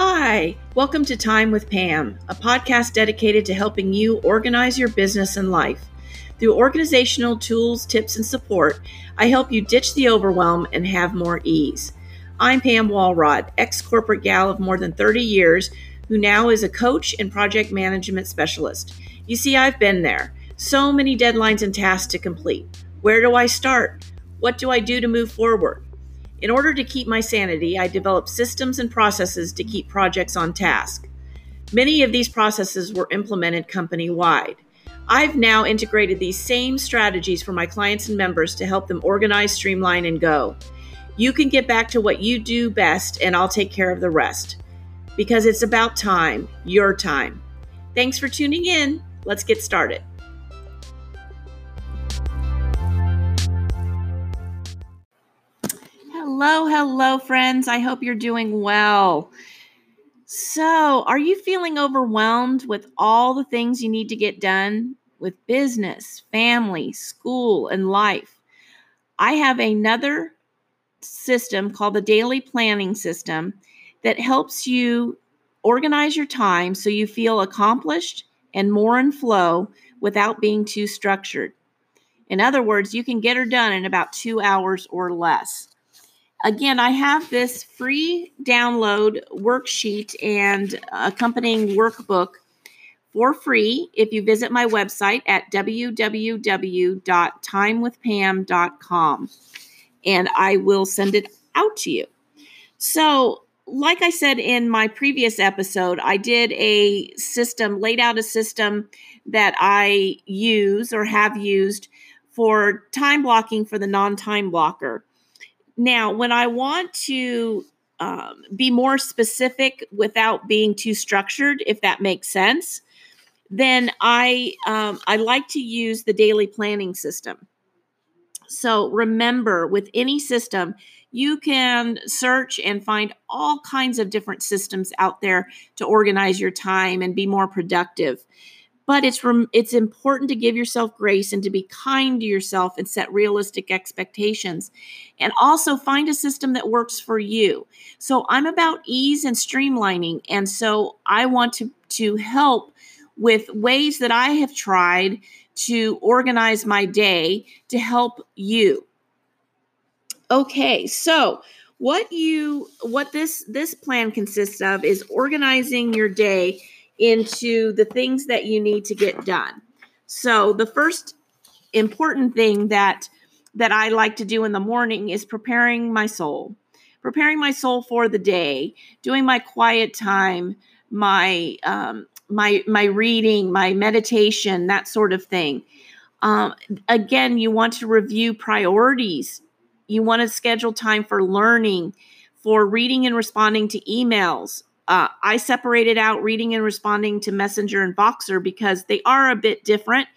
Hi, welcome to Time with Pam, a podcast dedicated to helping you organize your business and life. Through organizational tools, tips, and support, I help you ditch the overwhelm and have more ease. I'm Pam Walrod, ex corporate gal of more than 30 years, who now is a coach and project management specialist. You see, I've been there. So many deadlines and tasks to complete. Where do I start? What do I do to move forward? In order to keep my sanity, I developed systems and processes to keep projects on task. Many of these processes were implemented company wide. I've now integrated these same strategies for my clients and members to help them organize, streamline, and go. You can get back to what you do best, and I'll take care of the rest. Because it's about time, your time. Thanks for tuning in. Let's get started. Hello, hello, friends. I hope you're doing well. So, are you feeling overwhelmed with all the things you need to get done with business, family, school, and life? I have another system called the Daily Planning System that helps you organize your time so you feel accomplished and more in flow without being too structured. In other words, you can get her done in about two hours or less. Again, I have this free download worksheet and accompanying workbook for free if you visit my website at www.timewithpam.com and I will send it out to you. So, like I said in my previous episode, I did a system, laid out a system that I use or have used for time blocking for the non time blocker. Now, when I want to um, be more specific without being too structured, if that makes sense, then I um, I like to use the daily planning system. So remember, with any system, you can search and find all kinds of different systems out there to organize your time and be more productive but it's rem- it's important to give yourself grace and to be kind to yourself and set realistic expectations. And also find a system that works for you. So i'm about ease and streamlining and so i want to to help with ways that i have tried to organize my day to help you. Okay so what you what this this plan consists of is organizing your day into the things that you need to get done. So the first important thing that that I like to do in the morning is preparing my soul. Preparing my soul for the day, doing my quiet time, my um, my my reading, my meditation, that sort of thing. Um, again, you want to review priorities. You want to schedule time for learning, for reading and responding to emails, uh, I separated out reading and responding to Messenger and Voxer because they are a bit different.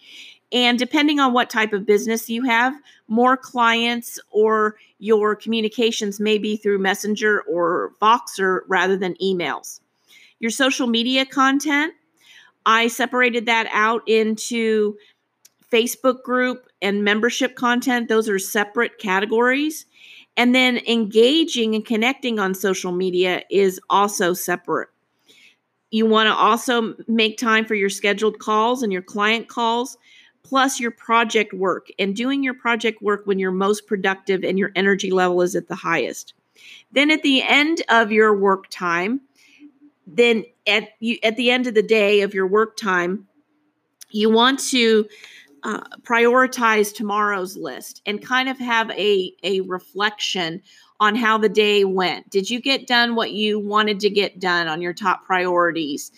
And depending on what type of business you have, more clients or your communications may be through Messenger or Voxer rather than emails. Your social media content, I separated that out into Facebook group and membership content. Those are separate categories. And then engaging and connecting on social media is also separate. You want to also make time for your scheduled calls and your client calls, plus your project work, and doing your project work when you're most productive and your energy level is at the highest. Then at the end of your work time, then at you at the end of the day of your work time, you want to uh, prioritize tomorrow's list and kind of have a, a reflection on how the day went. Did you get done what you wanted to get done on your top priorities?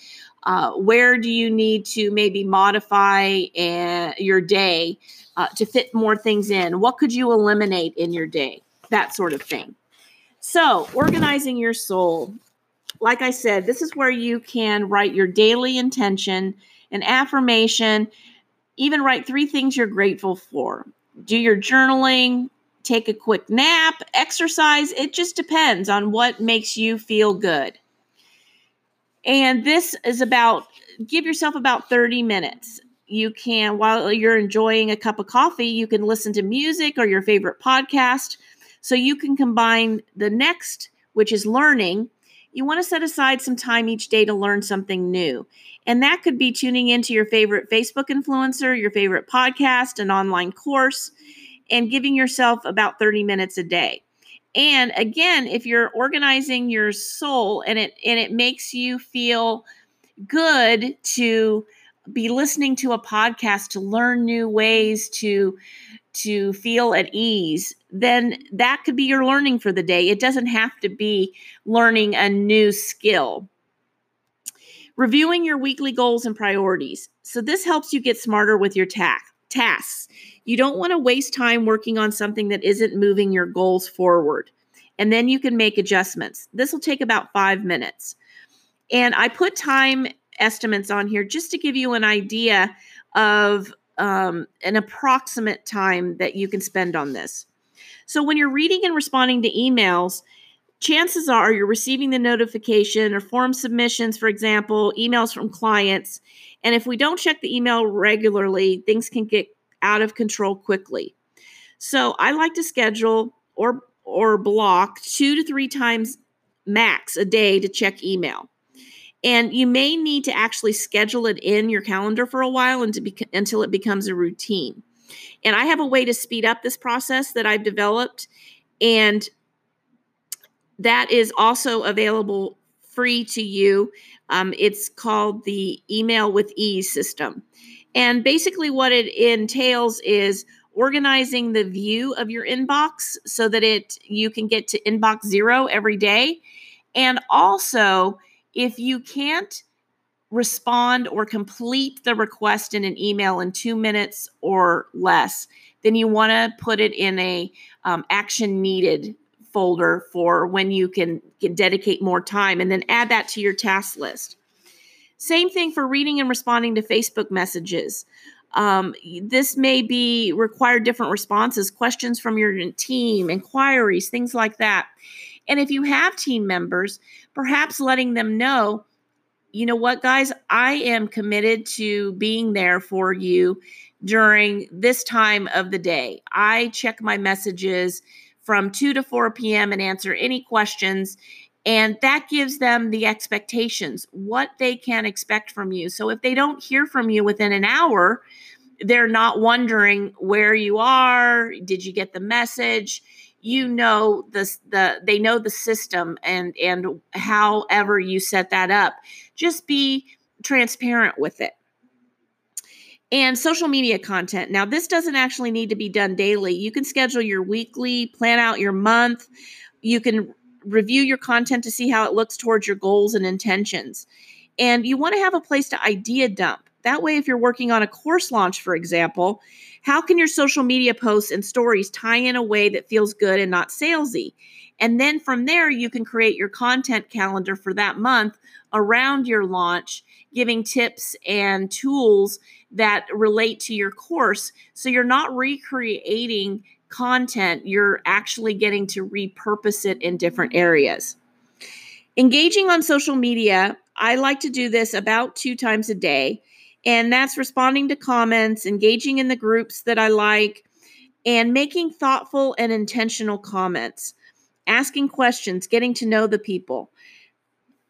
Uh, where do you need to maybe modify uh, your day uh, to fit more things in? What could you eliminate in your day? That sort of thing. So, organizing your soul. Like I said, this is where you can write your daily intention, and affirmation, even write three things you're grateful for. Do your journaling, take a quick nap, exercise. It just depends on what makes you feel good. And this is about, give yourself about 30 minutes. You can, while you're enjoying a cup of coffee, you can listen to music or your favorite podcast. So you can combine the next, which is learning, you want to set aside some time each day to learn something new. And that could be tuning into your favorite Facebook influencer, your favorite podcast, an online course, and giving yourself about 30 minutes a day. And again, if you're organizing your soul and it and it makes you feel good to be listening to a podcast to learn new ways to to feel at ease then that could be your learning for the day. It doesn't have to be learning a new skill. Reviewing your weekly goals and priorities. So this helps you get smarter with your ta- tasks. You don't want to waste time working on something that isn't moving your goals forward. And then you can make adjustments. This will take about five minutes. And i put time estimates on here just to give you an idea of um, an approximate time that you can spend on this. So, when you're reading and responding to emails, chances are you're receiving the notification or form submissions, for example, emails from clients. And if we don't check the email regularly, things can get out of control quickly. So, I like to schedule or or block two to three times max a day to check email. And you may need to actually schedule it in your calendar for a while and be, until it becomes a routine. And I have a way to speed up this process that I've developed. And that is also available free to you. Um, it's called the Email with Ease system. And basically, what it entails is organizing the view of your inbox so that it you can get to inbox zero every day and also if you can't respond or complete the request in an email in two minutes or less, then you want to put it in a um, action needed folder for when you can, can dedicate more time and then add that to your task list. Same thing for reading and responding to Facebook messages. Um, this may be require different responses, questions from your team, inquiries, things like that. And if you have team members, perhaps letting them know, you know what, guys, I am committed to being there for you during this time of the day. I check my messages from 2 to 4 p.m. and answer any questions. And that gives them the expectations, what they can expect from you. So if they don't hear from you within an hour, they're not wondering where you are. Did you get the message? You know the the they know the system and and however you set that up just be transparent with it. And social media content. Now this doesn't actually need to be done daily. You can schedule your weekly plan out your month. You can review your content to see how it looks towards your goals and intentions. And you want to have a place to idea dump that way if you're working on a course launch for example how can your social media posts and stories tie in a way that feels good and not salesy? And then from there, you can create your content calendar for that month around your launch, giving tips and tools that relate to your course. So you're not recreating content, you're actually getting to repurpose it in different areas. Engaging on social media, I like to do this about two times a day. And that's responding to comments, engaging in the groups that I like, and making thoughtful and intentional comments, asking questions, getting to know the people.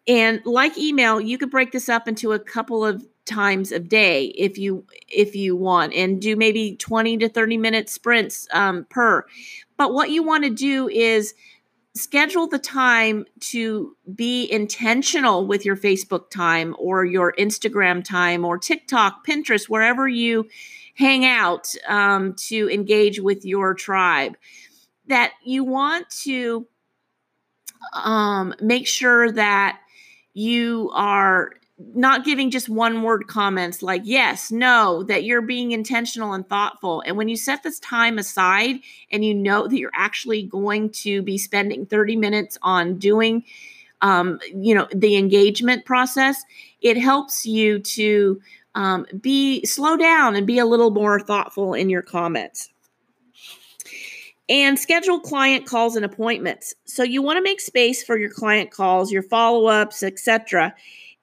And like email, you could break this up into a couple of times a day if you if you want and do maybe 20 to 30 minute sprints um, per but what you want to do is schedule the time to be intentional with your Facebook time or your Instagram time or TikTok, Pinterest, wherever you hang out um, to engage with your tribe. That you want to um, make sure that you are not giving just one word comments like yes, no, that you're being intentional and thoughtful. And when you set this time aside and you know that you're actually going to be spending 30 minutes on doing um, you know the engagement process, it helps you to um, be slow down and be a little more thoughtful in your comments and schedule client calls and appointments. So you want to make space for your client calls, your follow-ups, etc.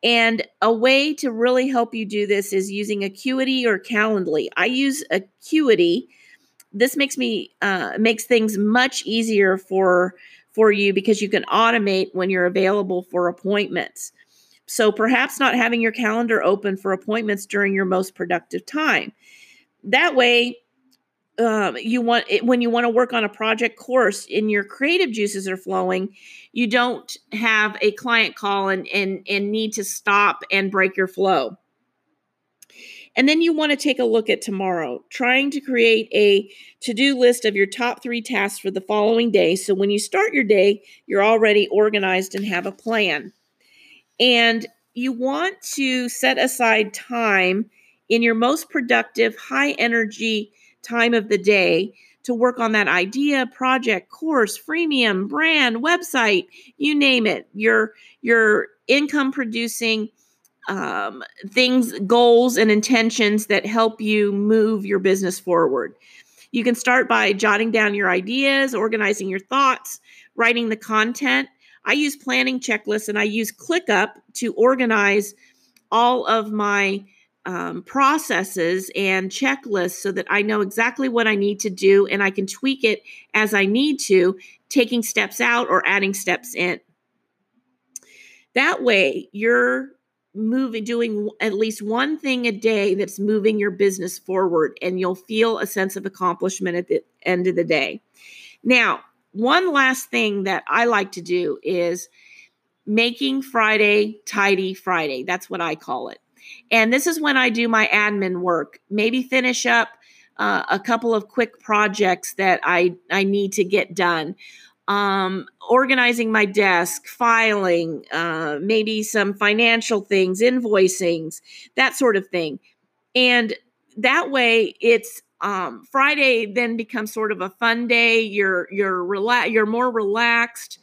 And a way to really help you do this is using Acuity or Calendly. I use Acuity. This makes me uh, makes things much easier for for you because you can automate when you're available for appointments. So perhaps not having your calendar open for appointments during your most productive time. That way, um, you want it, when you want to work on a project course and your creative juices are flowing, you don't have a client call and and and need to stop and break your flow. And then you want to take a look at tomorrow, trying to create a to do list of your top three tasks for the following day. So when you start your day, you're already organized and have a plan. And you want to set aside time in your most productive, high energy time of the day to work on that idea, project, course, freemium, brand, website, you name it. Your your income producing um, things, goals, and intentions that help you move your business forward. You can start by jotting down your ideas, organizing your thoughts, writing the content. I use planning checklists and I use ClickUp to organize all of my um, processes and checklists so that I know exactly what I need to do and I can tweak it as I need to, taking steps out or adding steps in. That way, you're moving, doing at least one thing a day that's moving your business forward, and you'll feel a sense of accomplishment at the end of the day. Now, one last thing that I like to do is making Friday tidy Friday. That's what I call it. And this is when I do my admin work, maybe finish up uh, a couple of quick projects that I, I need to get done. Um, organizing my desk, filing, uh, maybe some financial things, invoicings, that sort of thing. And that way it's um, Friday then becomes sort of a fun day. You're you're rela- you're more relaxed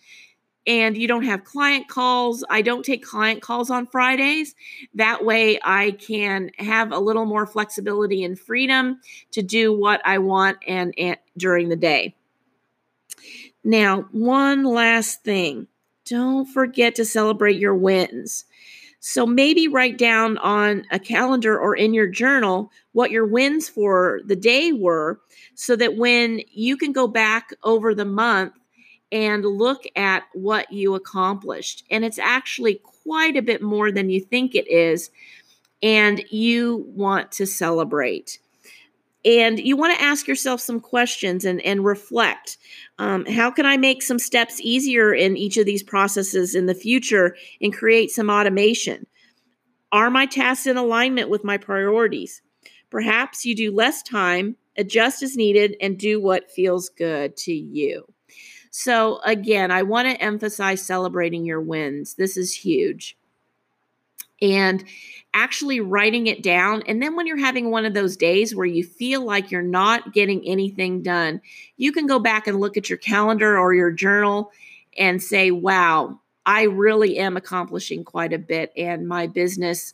and you don't have client calls. I don't take client calls on Fridays. That way, I can have a little more flexibility and freedom to do what I want and, and during the day. Now, one last thing don't forget to celebrate your wins. So maybe write down on a calendar or in your journal what your wins for the day were so that when you can go back over the month and look at what you accomplished. And it's actually quite a bit more than you think it is. And you want to celebrate. And you want to ask yourself some questions and, and reflect. Um, how can I make some steps easier in each of these processes in the future and create some automation? Are my tasks in alignment with my priorities? Perhaps you do less time, adjust as needed, and do what feels good to you. So, again, I want to emphasize celebrating your wins. This is huge. And actually writing it down. And then when you're having one of those days where you feel like you're not getting anything done, you can go back and look at your calendar or your journal and say, wow, I really am accomplishing quite a bit in my business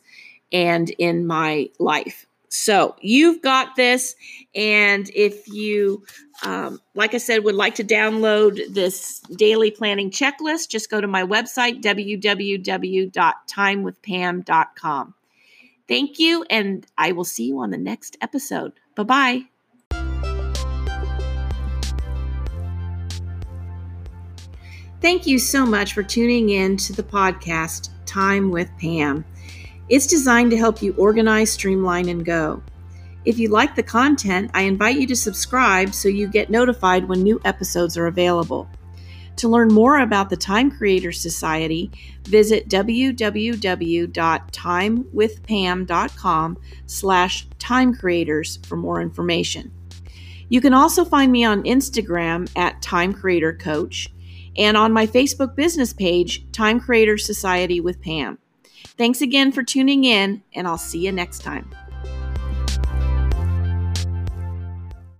and in my life. So you've got this. And if you, um, like I said, would like to download this daily planning checklist, just go to my website, www.timewithpam.com. Thank you, and I will see you on the next episode. Bye bye. Thank you so much for tuning in to the podcast, Time with Pam. It's designed to help you organize, streamline, and go. If you like the content, I invite you to subscribe so you get notified when new episodes are available. To learn more about the Time Creators Society, visit www.timewithpam.com slash timecreators for more information. You can also find me on Instagram at Time Creator Coach and on my Facebook business page, Time Creators Society with Pam. Thanks again for tuning in, and I'll see you next time.